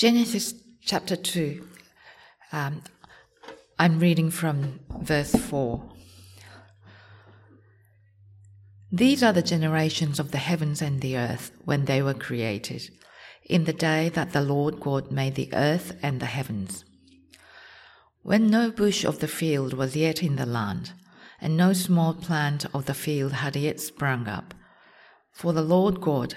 Genesis chapter 2. Um, I'm reading from verse 4. These are the generations of the heavens and the earth when they were created, in the day that the Lord God made the earth and the heavens. When no bush of the field was yet in the land, and no small plant of the field had yet sprung up, for the Lord God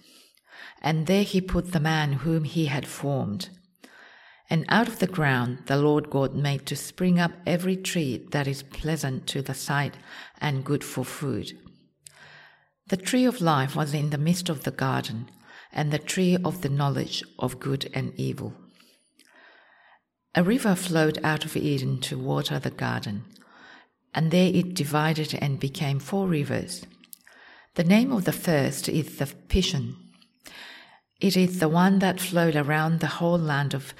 and there he put the man whom he had formed. And out of the ground the Lord God made to spring up every tree that is pleasant to the sight and good for food. The tree of life was in the midst of the garden, and the tree of the knowledge of good and evil. A river flowed out of Eden to water the garden, and there it divided and became four rivers. The name of the first is the Pishon it is the one that flowed around the whole land of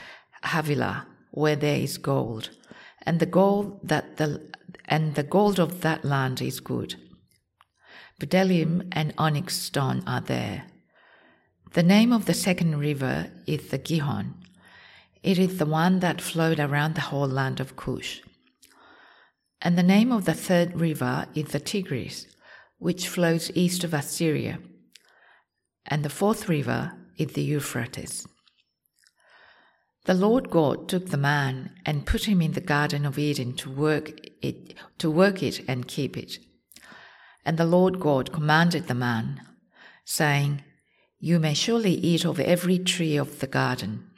Havilah, where there is gold, and the gold that the and the gold of that land is good. Bdellium and onyx stone are there. The name of the second river is the Gihon. It is the one that flowed around the whole land of Cush. And the name of the third river is the Tigris, which flows east of Assyria. And the fourth river is the Euphrates. The Lord God took the man and put him in the Garden of Eden to work it, to work it and keep it. And the Lord God commanded the man, saying, You may surely eat of every tree of the garden,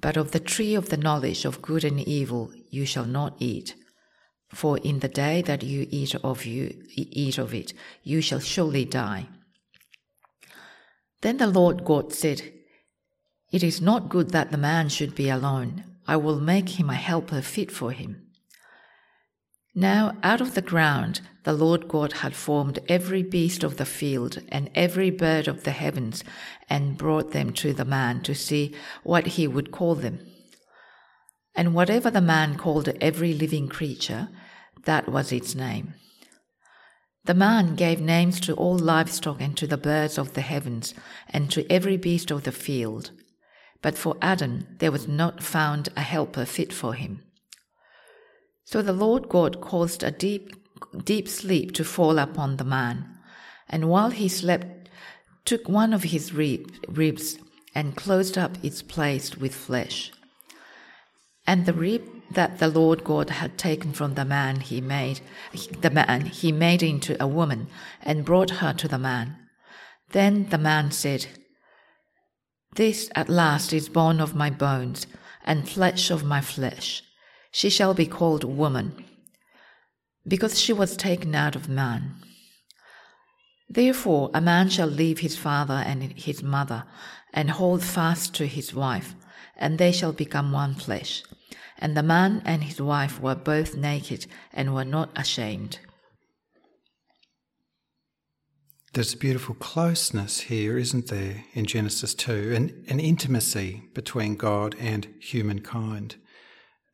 but of the tree of the knowledge of good and evil you shall not eat. For in the day that you eat of you eat of it, you shall surely die. Then the Lord God said, It is not good that the man should be alone. I will make him a helper fit for him. Now out of the ground the Lord God had formed every beast of the field and every bird of the heavens and brought them to the man to see what he would call them. And whatever the man called every living creature, that was its name. The man gave names to all livestock and to the birds of the heavens and to every beast of the field. But for Adam there was not found a helper fit for him. So the Lord God caused a deep, deep sleep to fall upon the man, and while he slept, took one of his ribs and closed up its place with flesh. And the rib that the Lord God had taken from the man he made, the man he made into a woman and brought her to the man. Then the man said, This at last is bone of my bones and flesh of my flesh. She shall be called woman, because she was taken out of man. Therefore, a man shall leave his father and his mother and hold fast to his wife, and they shall become one flesh. And the man and his wife were both naked and were not ashamed. There's a beautiful closeness here, isn't there, in Genesis 2, an, an intimacy between God and humankind.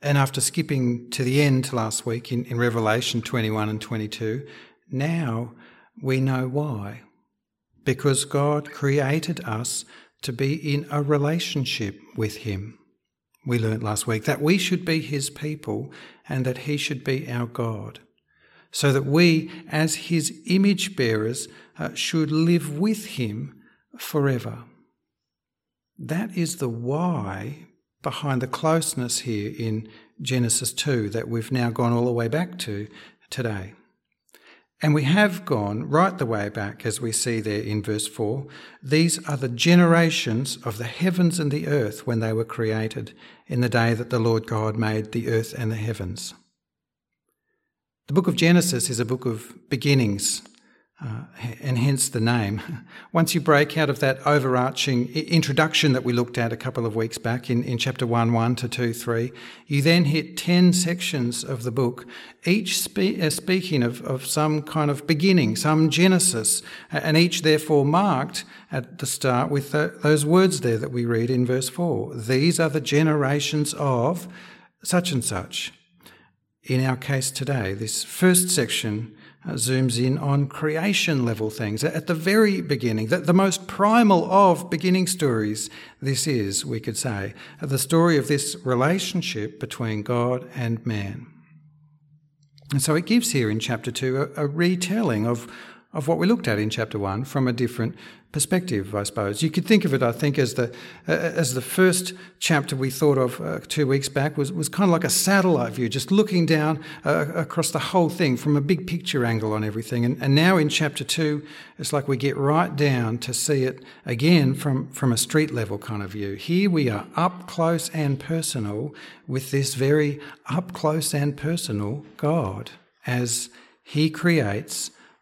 And after skipping to the end last week in, in Revelation 21 and 22, now we know why. Because God created us to be in a relationship with Him we learnt last week, that we should be his people and that he should be our God. So that we, as his image bearers, uh, should live with him forever. That is the why behind the closeness here in Genesis 2 that we've now gone all the way back to today. And we have gone right the way back, as we see there in verse 4. These are the generations of the heavens and the earth when they were created, in the day that the Lord God made the earth and the heavens. The book of Genesis is a book of beginnings, uh, and hence the name. Once you break out of that overarching introduction that we looked at a couple of weeks back in, in chapter 1 1 to 2 3, you then hit 10 sections of the book, each spe- uh, speaking of, of some kind of beginning, some genesis, and each therefore marked at the start with the, those words there that we read in verse 4. These are the generations of such and such. In our case today, this first section uh, zooms in on creation level things at the very beginning, the, the most primal of beginning stories. This is, we could say, the story of this relationship between God and man. And so it gives here in chapter 2 a, a retelling of, of what we looked at in chapter 1 from a different perspective, I suppose. You could think of it, I think, as the uh, as the first chapter we thought of uh, two weeks back was was kind of like a satellite view, just looking down uh, across the whole thing from a big picture angle on everything. And, and now in chapter two, it's like we get right down to see it again from from a street level kind of view. Here we are up close and personal with this very up close and personal God as He creates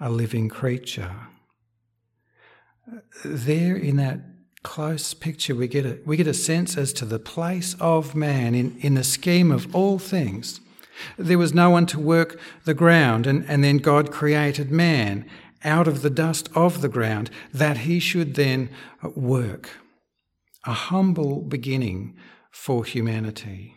a living creature there in that close picture, we get a, we get a sense as to the place of man in, in the scheme of all things. There was no one to work the ground, and, and then God created man out of the dust of the ground that he should then work. A humble beginning for humanity.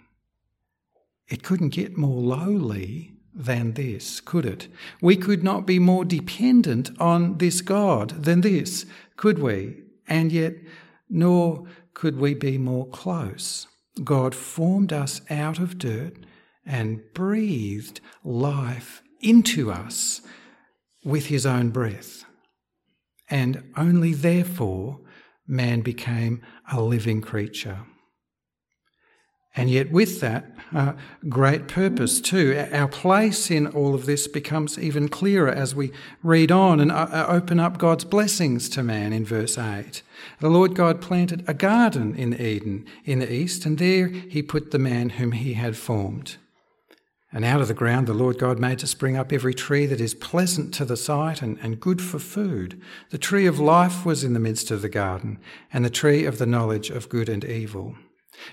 It couldn't get more lowly than this, could it? We could not be more dependent on this God than this, could we? And yet, nor could we be more close. God formed us out of dirt and breathed life into us with his own breath. And only therefore man became a living creature. And yet, with that, uh, great purpose too. Our place in all of this becomes even clearer as we read on and uh, uh, open up God's blessings to man in verse 8. The Lord God planted a garden in Eden in the east, and there he put the man whom he had formed. And out of the ground the Lord God made to spring up every tree that is pleasant to the sight and, and good for food. The tree of life was in the midst of the garden, and the tree of the knowledge of good and evil.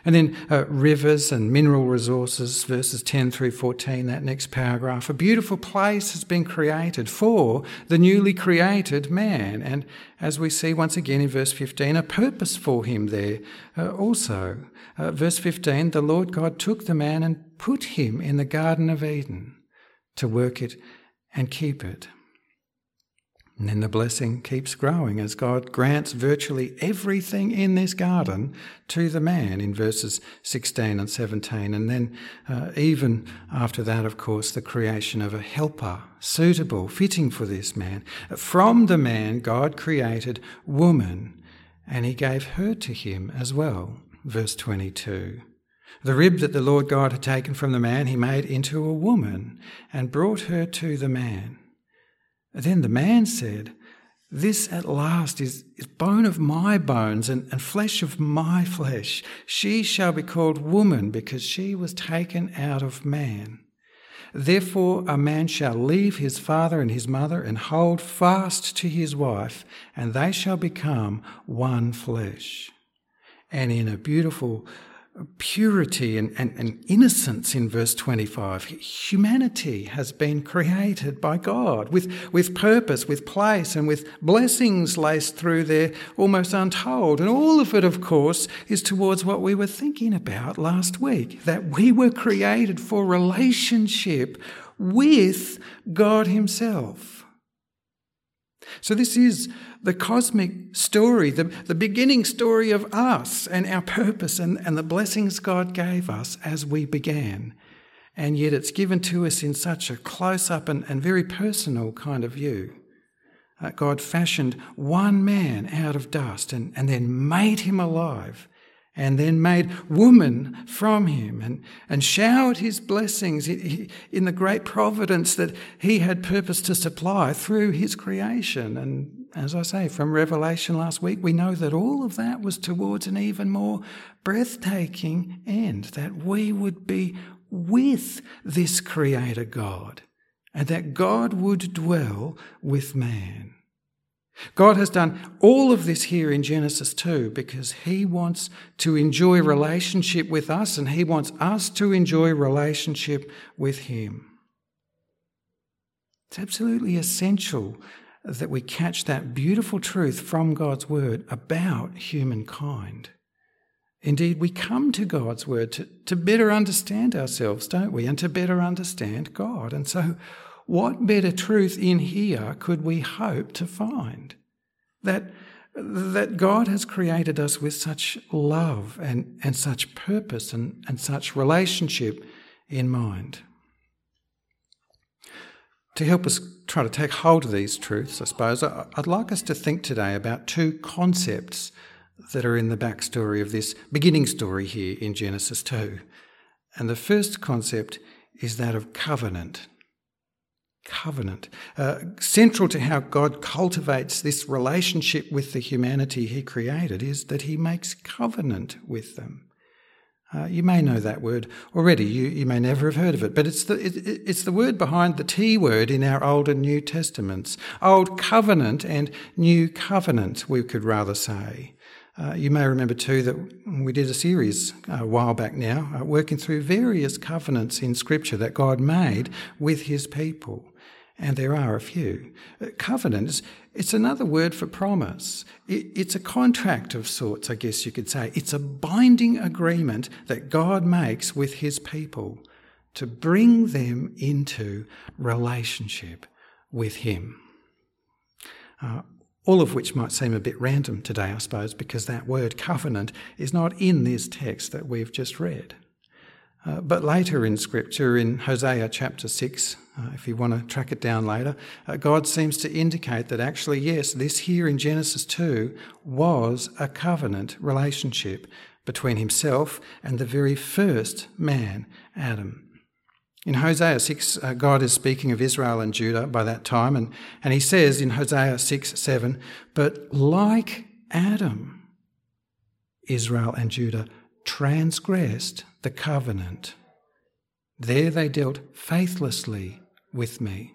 And then uh, rivers and mineral resources, verses 10 through 14, that next paragraph. A beautiful place has been created for the newly created man. And as we see once again in verse 15, a purpose for him there uh, also. Uh, verse 15, the Lord God took the man and put him in the Garden of Eden to work it and keep it. And then the blessing keeps growing as God grants virtually everything in this garden to the man in verses 16 and 17. And then, uh, even after that, of course, the creation of a helper suitable, fitting for this man. From the man, God created woman, and he gave her to him as well. Verse 22. The rib that the Lord God had taken from the man, he made into a woman and brought her to the man. Then the man said, This at last is, is bone of my bones and, and flesh of my flesh. She shall be called woman because she was taken out of man. Therefore, a man shall leave his father and his mother and hold fast to his wife, and they shall become one flesh. And in a beautiful purity and, and, and, innocence in verse 25. Humanity has been created by God with, with purpose, with place, and with blessings laced through there, almost untold. And all of it, of course, is towards what we were thinking about last week that we were created for relationship with God Himself. So, this is the cosmic story, the, the beginning story of us and our purpose and, and the blessings God gave us as we began. And yet it's given to us in such a close up and, and very personal kind of view. uh, God fashioned one man out of dust and, and then made him alive and then made woman from him and, and showered his blessings in the great providence that he had purposed to supply through his creation. And as I say, from Revelation last week, we know that all of that was towards an even more breathtaking end, that we would be with this Creator God and that God would dwell with man. God has done all of this here in Genesis 2 because He wants to enjoy relationship with us and He wants us to enjoy relationship with Him. It's absolutely essential that we catch that beautiful truth from God's Word about humankind. Indeed, we come to God's Word to, to better understand ourselves, don't we? And to better understand God. And so, what better truth in here could we hope to find? That, that God has created us with such love and, and such purpose and, and such relationship in mind. To help us try to take hold of these truths, I suppose, I'd like us to think today about two concepts that are in the backstory of this beginning story here in Genesis 2. And the first concept is that of covenant covenant. Uh, central to how God cultivates this relationship with the humanity He created is that He makes covenant with them. Uh, you may know that word already. You, you may never have heard of it, but it's the, it, it's the word behind the T word in our Old and New Testaments. Old covenant and New covenant, we could rather say. Uh, you may remember too that we did a series uh, a while back now, uh, working through various covenants in Scripture that God made with His people and there are a few. Uh, covenant it's another word for promise. it's a contract of sorts, I guess you could say. It's a binding agreement that God makes with his people to bring them into relationship with him. Uh, all of which might seem a bit random today, I suppose, because that word covenant is not in this text that we've just read. Uh, but later in Scripture, in Hosea chapter 6, uh, if you want to track it down later, uh, God seems to indicate that actually, yes, this here in Genesis 2 was a covenant relationship between himself and the very first man, Adam. In Hosea 6, uh, God is speaking of Israel and Judah by that time, and, and he says in Hosea 6 7, But like Adam, Israel and Judah transgressed the covenant. There they dealt faithlessly with me.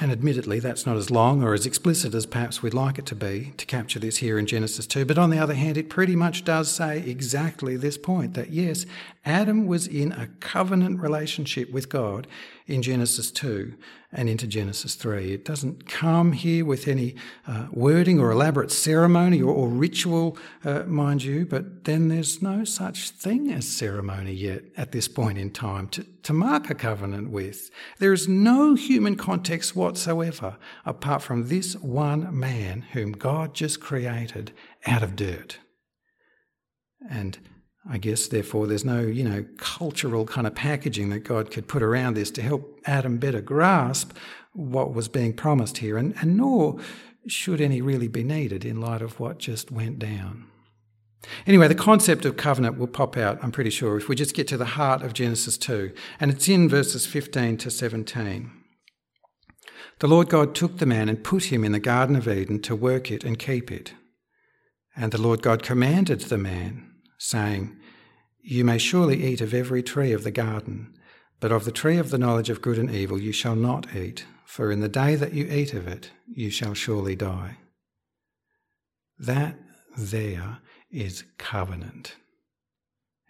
And admittedly, that's not as long or as explicit as perhaps we'd like it to be to capture this here in Genesis 2. But on the other hand, it pretty much does say exactly this point that yes, Adam was in a covenant relationship with God in Genesis 2 and into Genesis 3. It doesn't come here with any uh, wording or elaborate ceremony or, or ritual, uh, mind you, but then there's no such thing as ceremony yet at this point in time to, to mark a covenant with. There is no human context whatsoever apart from this one man whom God just created out of dirt. And I guess, therefore, there's no, you know, cultural kind of packaging that God could put around this to help Adam better grasp what was being promised here, and, and nor should any really be needed in light of what just went down. Anyway, the concept of covenant will pop out, I'm pretty sure, if we just get to the heart of Genesis 2, and it's in verses 15 to 17. The Lord God took the man and put him in the Garden of Eden to work it and keep it. And the Lord God commanded the man, saying, You may surely eat of every tree of the garden, but of the tree of the knowledge of good and evil you shall not eat, for in the day that you eat of it you shall surely die. That there is covenant.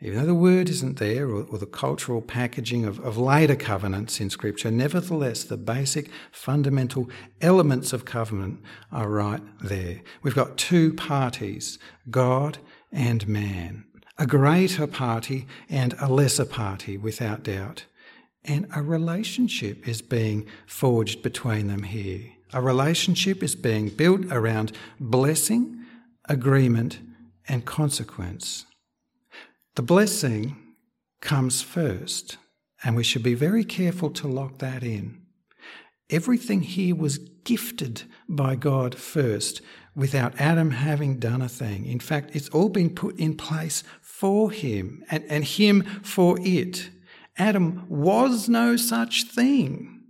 Even though the word isn't there, or, or, the cultural packaging of, of later covenants in Scripture, nevertheless, the basic fundamental elements of covenant are right there. We've got two parties God and man, a greater party and a lesser party, without doubt. And a relationship is being forged between them here. A relationship is being built around blessing, agreement, and consequence. The blessing comes first, and we should be very careful to lock that in. Everything here was gifted by God first without Adam having done a thing. In fact, it's all been put in place for him and, and him for it. Adam was no such thing,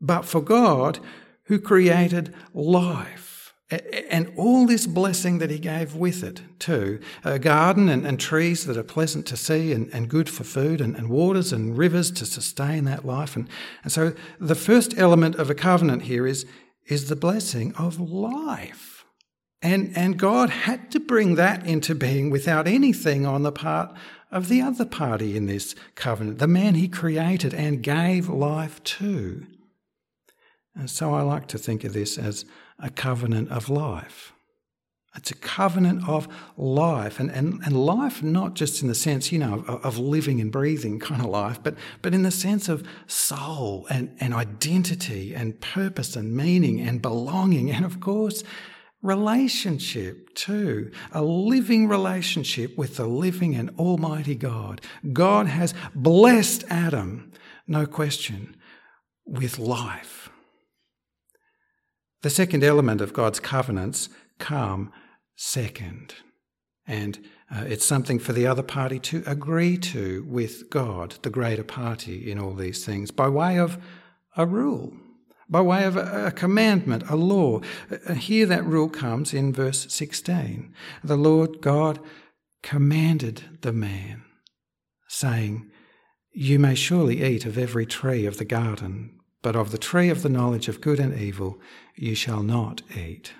but for God who created life and all this blessing that he gave with it, too a garden and, and trees that are pleasant to see and, and good for food, and, and, waters and rivers to sustain that life. And, and so the first element of a covenant here is, is the blessing of life. And, and God had to bring that into being without anything on the part of the other party in this covenant, the man he created and gave life to. And so I like to think of this as a covenant of life. It's a covenant of life, and, and, and life not just in the sense, you know, of, of, living and breathing kind of life, but, but in the sense of soul and, and identity and purpose and meaning and belonging, and of course, relationship too. A living relationship with the living and almighty God. God has blessed Adam, no question, with life. The second element of God's covenants come second. And uh, it's something for the other party to agree to with God, the greater party in all these things, by way of a rule, by way of a, commandment, a law. Uh, here that rule comes in verse 16. The Lord God commanded the man, saying, You may surely eat of every tree of the garden, but of the tree of the knowledge of good and evil you shall not eat.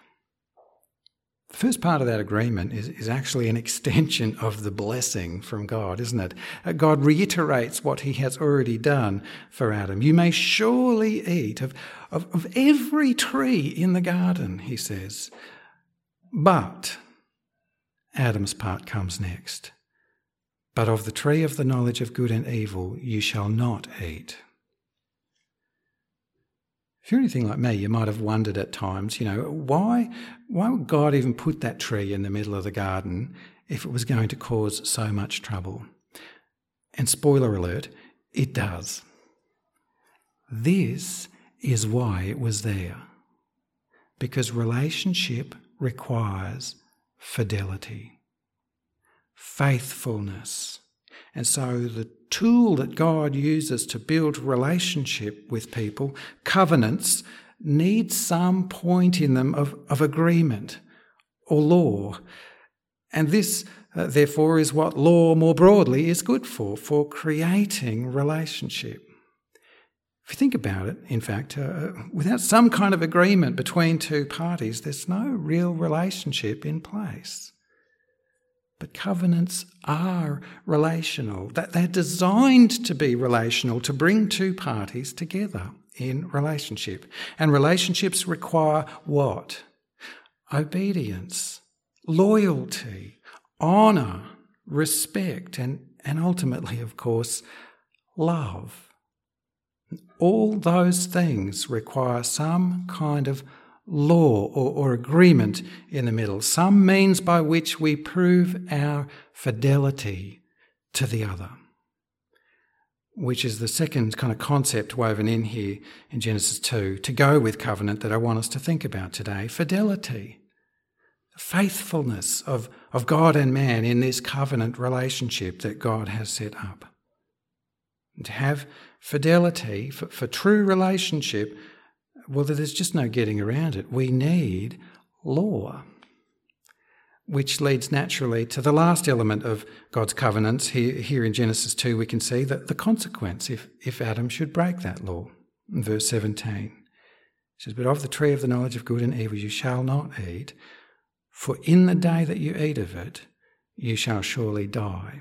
The first part of that agreement is, is actually an extension of the blessing from God, isn't it? Uh, God reiterates what he has already done for Adam. You may surely eat of, of, of every tree in the garden, he says. But Adam's part comes next. But of the tree of the knowledge of good and evil you shall not eat. If you're anything like me, you might have wondered at times, you know, why, why would God even put that tree in the middle of the garden if it was going to cause so much trouble? And spoiler alert, it does. This is why it was there. Because relationship requires fidelity, faithfulness. And so the tool that God uses to build relationship with people, covenants, need some point in them of, of agreement or law. And this, uh, therefore, is what law more broadly is good for, for creating relationship. If you think about it, in fact, uh, without some kind of agreement between two parties, there's no real relationship in place. But covenants are relational. That they're designed to be relational, to bring two parties together in relationship. And relationships require what? Obedience, loyalty, honour, respect, and, and ultimately, of course, love. All those things require some kind of law or, or agreement in the middle, some means by which we prove our fidelity to the other, which is the second kind of concept woven in here in Genesis 2 to go with covenant that I want us to think about today fidelity. Faithfulness of, of God and man in this covenant relationship that God has set up. And to have fidelity for, for true relationship well, there's just no getting around it. We need law, which leads naturally to the last element of God's covenants. Here, here in Genesis 2, we can see that the consequence if, if Adam should break that law. In verse 17, it says, But of the tree of the knowledge of good and evil you shall not eat, for in the day that you eat of it, you shall surely die.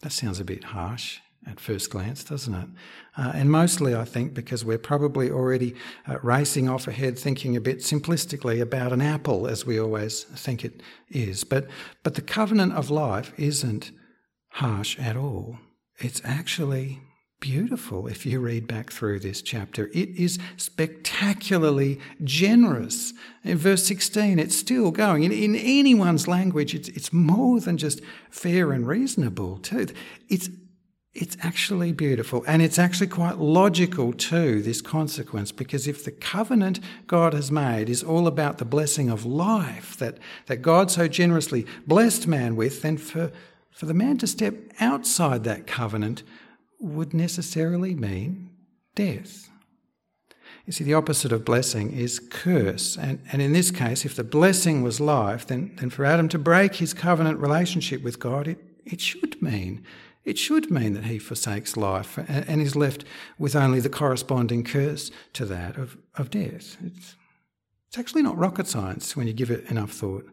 That sounds a bit harsh at first glance, doesn't it? Uh, and mostly, I think, because we're probably already uh, racing off ahead, thinking a bit simplistically about an apple, as we always think it is. But, but the covenant of life isn't harsh at all. It's actually beautiful if you read back through this chapter. It is spectacularly generous. In verse 16, it's still going. In, in anyone's language, it's, it's more than just fair and reasonable, too. It's it's actually beautiful and it's actually quite logical too, this consequence, because if the covenant God has made is all about the blessing of life that, that God so generously blessed man with, then for, for the man to step outside that covenant would necessarily mean death. You see, the opposite of blessing is curse. And, and in this case, if the blessing was life, then, then for Adam to break his covenant relationship with God, it, it should mean it should mean that he forsakes life and is left with only the corresponding curse to that of, of death. It's, it's actually not rocket science when you give it enough thought.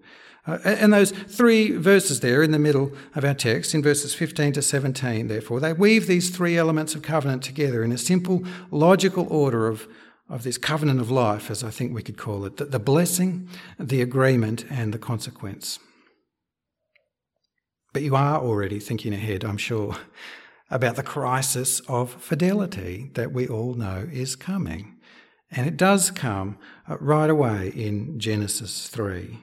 Uh, and those three verses there in the middle of our text, in verses 15 to 17, therefore, they weave these three elements of covenant together in a simple, logical order of, of this covenant of life, as I think we could call it the, the blessing, the agreement, and the consequence. But you are already thinking ahead, I'm sure, about the crisis of fidelity that we all know is coming. And it does come uh, right away in Genesis 3.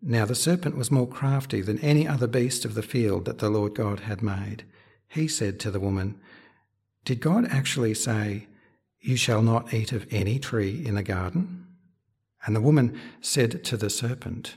Now the serpent was more crafty than any other beast of the field that the Lord God had made. He said to the woman, Did God actually say, You shall not eat of any tree in the garden? And the woman said to the serpent,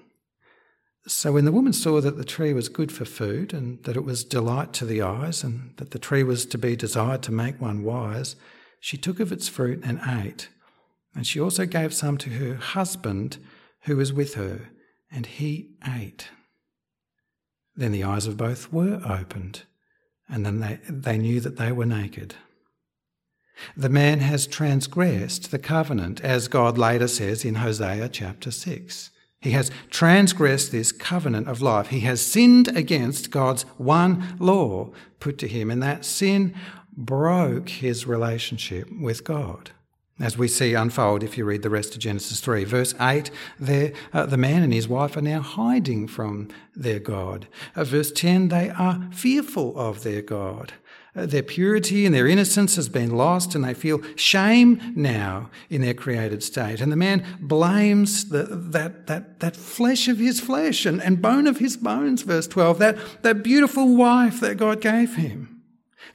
So when the woman saw that the tree was good for food, and that it was delight to the eyes, and that the tree was to be desired to make one wise, she took of its fruit and ate. And she also gave some to her husband who was with her, and he ate. Then the eyes of both were opened, and then they, they knew that they were naked. The man has transgressed the covenant, as God later says in Hosea chapter 6. He has transgressed this covenant of life. He has sinned against God's one law put to him, and that sin broke his relationship with God. As we see unfold if you read the rest of Genesis 3. Verse 8, there, uh, the man and his wife are now hiding from their God. Uh, verse 10, they are fearful of their God. Uh, their purity and their innocence has been lost, and they feel shame now in their created state. And the man blames the, that, that, that flesh of his flesh and, and bone of his bones, verse 12, that, that beautiful wife that God gave him.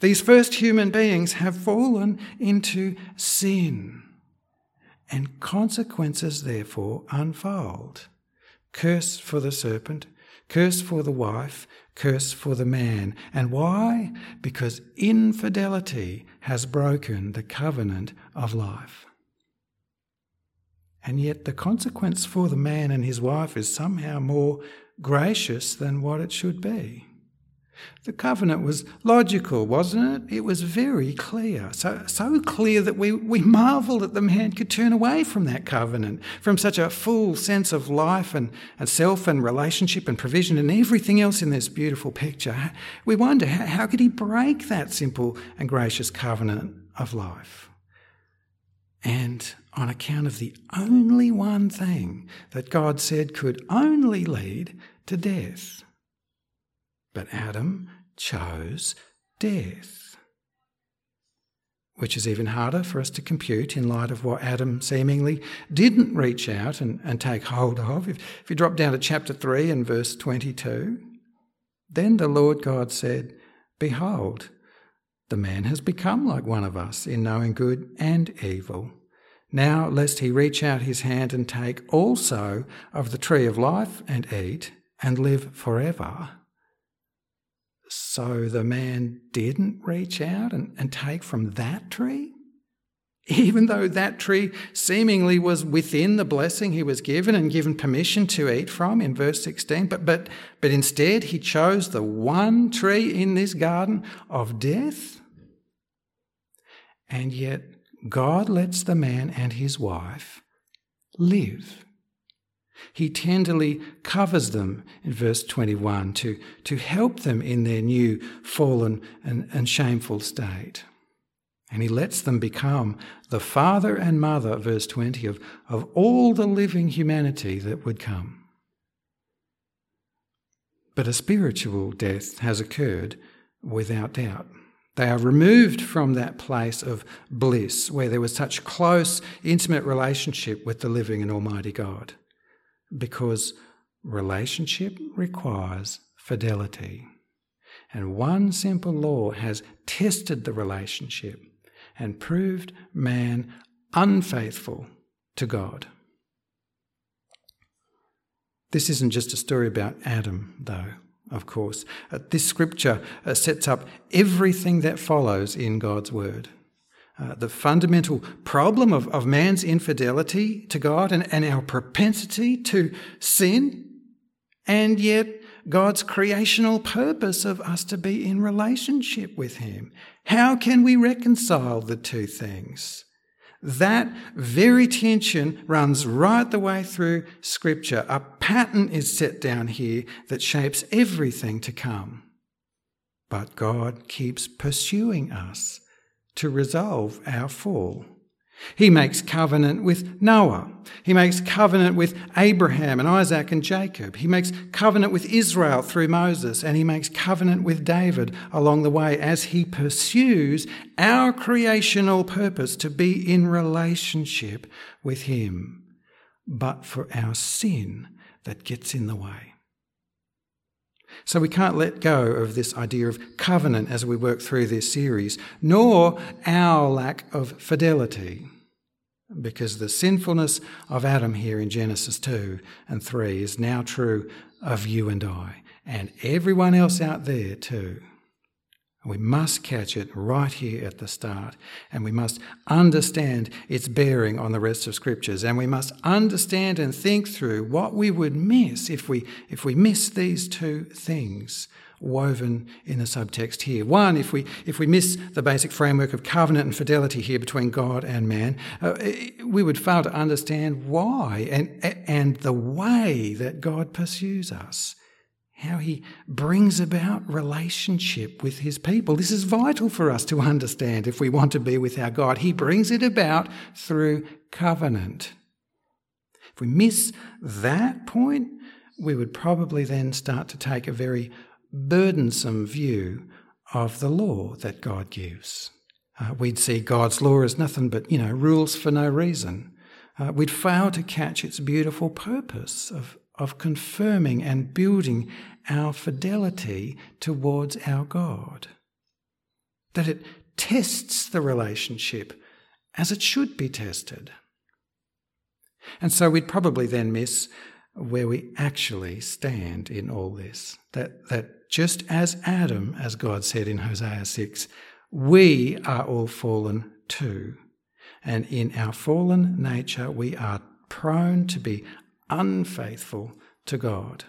These first human beings have fallen into sin, and consequences therefore unfold. Curse for the serpent, curse for the wife, curse for the man. And why? Because infidelity has broken the covenant of life. And yet, the consequence for the man and his wife is somehow more gracious than what it should be. The covenant was logical, wasn't it? It was very clear. So, so clear that we, we marveled that the man could turn away from that covenant, from such a full sense of life and, and self and relationship and provision and everything else in this beautiful picture. We wonder how, how could he break that simple and gracious covenant of life? And on account of the only one thing that God said could only lead to death. But Adam chose death, which is even harder for us to compute in light of what Adam seemingly didn't reach out and, and take hold of. If, if you drop down to chapter 3 and verse 22, then the Lord God said, Behold, the man has become like one of us in knowing good and evil. Now, lest he reach out his hand and take also of the tree of life and eat and live forever. So the man didn't reach out and, and take from that tree? Even though that tree seemingly was within the blessing he was given and given permission to eat from in verse 16, but, but, but instead he chose the one tree in this garden of death. And yet God lets the man and his wife live. He tenderly covers them in verse 21 to, to help them in their new fallen and, and shameful state. And he lets them become the father and mother, verse 20, of, of all the living humanity that would come. But a spiritual death has occurred without doubt. They are removed from that place of bliss where there was such close, intimate relationship with the living and almighty God. Because relationship requires fidelity. And one simple law has tested the relationship and proved man unfaithful to God. This isn't just a story about Adam, though, of course. Uh, this scripture uh, sets up everything that follows in God's word. Uh, the fundamental problem of, of man's infidelity to God and, and our propensity to sin, and yet God's creational purpose of us to be in relationship with Him. How can we reconcile the two things? That very tension runs right the way through Scripture. A pattern is set down here that shapes everything to come. But God keeps pursuing us to resolve our fall. He makes covenant with Noah. He makes covenant with Abraham and Isaac and Jacob. He makes covenant with Israel through Moses, and he makes covenant with David along the way as he pursues our creational purpose to be in relationship with him, but for our sin that gets in the way. So we can't let go of this idea of covenant as we work through this series, nor our lack of fidelity. Because the sinfulness of Adam here in Genesis 2 and 3 is now true of you and I, and everyone else out there too. We must catch it right here at the start, and we must understand its bearing on the rest of scriptures, and we must understand and think through what we would miss if we if we miss these two things woven in the subtext here. One, if we if we miss the basic framework of covenant and fidelity here between God and man, uh, we would fail to understand why and and the way that God pursues us how he brings about relationship with his people. This is vital for us to understand if we want to be with our God. He brings it about through covenant. If we miss that point, we would probably then start to take a very burdensome view of the law that God gives. Uh, we'd see God's law as nothing but, you know, rules for no reason. Uh, we'd fail to catch its beautiful purpose of of confirming and building our fidelity towards our God. That it tests the relationship as it should be tested. And so we'd probably then miss where we actually stand in all this. That, that just as Adam, as God said in Hosea 6, we are all fallen too. And in our fallen nature, we are prone to be unfaithful to God.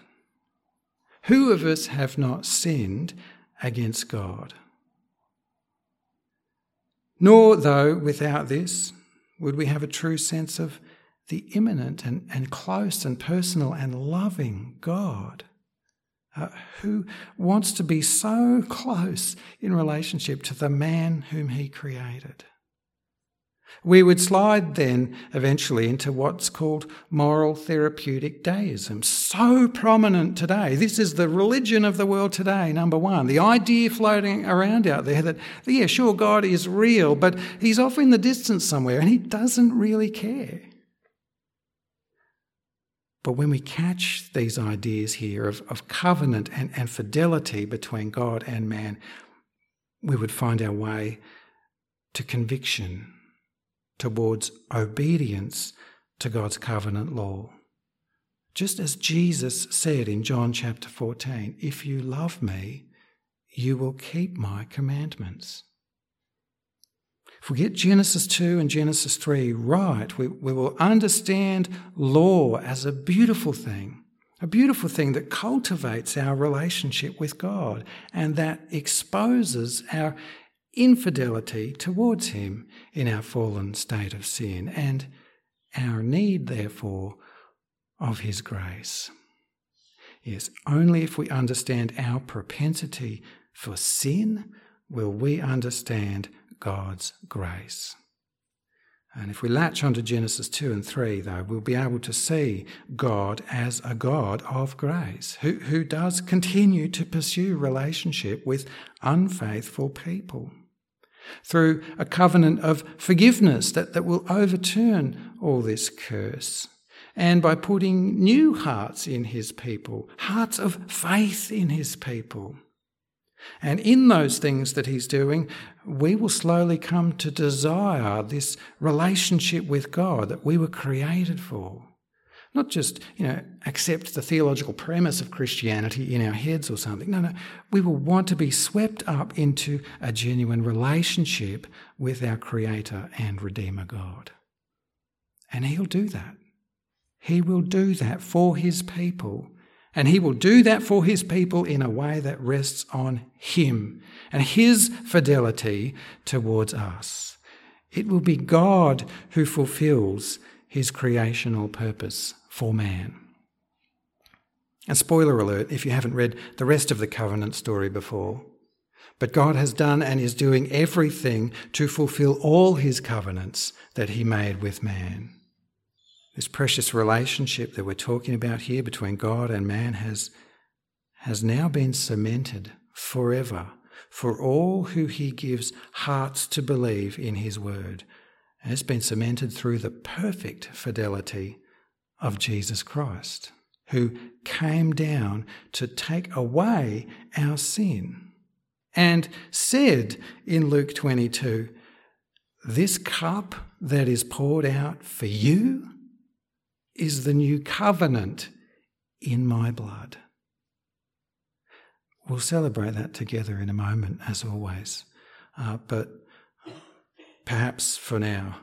Who of us have not sinned against God? Nor, though, without this, would we have a true sense of the immanent and, and close and personal and loving God uh, who wants to be so close in relationship to the man whom he created. We would slide then eventually into what's called moral therapeutic deism, so prominent today. This is the religion of the world today, number one. The idea floating around out there that, yeah, sure, God is real, but he's off in the distance somewhere and he doesn't really care. But when we catch these ideas here of, of covenant and, and fidelity between God and man, we would find our way to conviction towards obedience to God's covenant law. Just as Jesus said in John chapter 14, if you love me, you will keep my commandments. If we get Genesis 2 and Genesis 3 right, we, we will understand law as a beautiful thing, a beautiful thing that cultivates our relationship with God and that exposes our infidelity towards Him in our fallen state of sin and our need, therefore, of His grace. Yes, only if we understand our propensity for sin will we understand God's grace. And if we latch onto Genesis 2 and 3, though, we'll be able to see God as a God of grace, who, who does continue to pursue relationship with unfaithful people through a covenant of forgiveness that, that will overturn all this curse, and by putting new hearts in his people, hearts of faith in his people. And in those things that he's doing, we will slowly come to desire this relationship with God that we were created for. Not just, you know, accept the theological premise of Christianity in our heads or something. No, no. We will want to be swept up into a genuine relationship with our Creator and Redeemer God. And He'll do that. He will do that for His people and he will do that for his people in a way that rests on him and his fidelity towards us. It will be God who fulfills his creational purpose for man. And spoiler alert if you haven't read the rest of the covenant story before. But God has done and is doing everything to fulfill all his covenants that he made with man. This precious relationship that we're talking about here between God and man has, has now been cemented forever for all who he gives hearts to believe in his word. And it's been cemented through the perfect fidelity of Jesus Christ, who came down to take away our sin and said in Luke 22, This cup that is poured out for you is the new covenant in my blood. We'll celebrate that together in a moment, as always. Uh, but perhaps for now,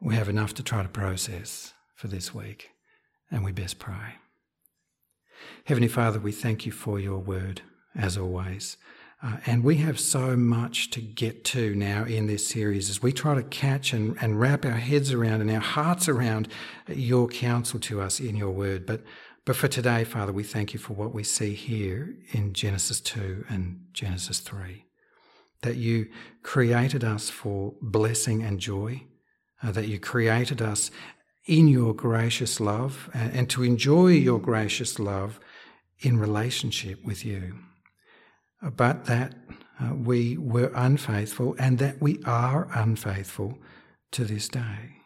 we have enough to try to process for this week, and we best pray. Heavenly Father, we thank you for your word, as always. Uh, and we have so much to get to now in this series as we try to catch and, and wrap our heads around and our hearts around your counsel to us in your word. But, but for today, Father, we thank you for what we see here in Genesis 2 and Genesis 3. That you created us for blessing and joy, uh, that you created us in your gracious love and, to enjoy your gracious love in relationship with you but that uh, we were unfaithful and that we are unfaithful to this day.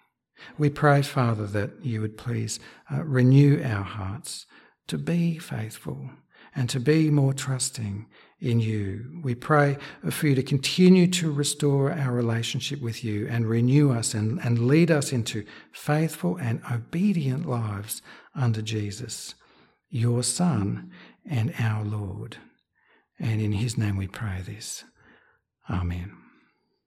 We pray, Father, that you would please uh, renew our hearts to be faithful and to be more trusting in you. We pray for you to continue to restore our relationship with you and renew us and, and lead us into faithful and obedient lives under Jesus, your Son and our Lord. And in his name we pray this. Amen.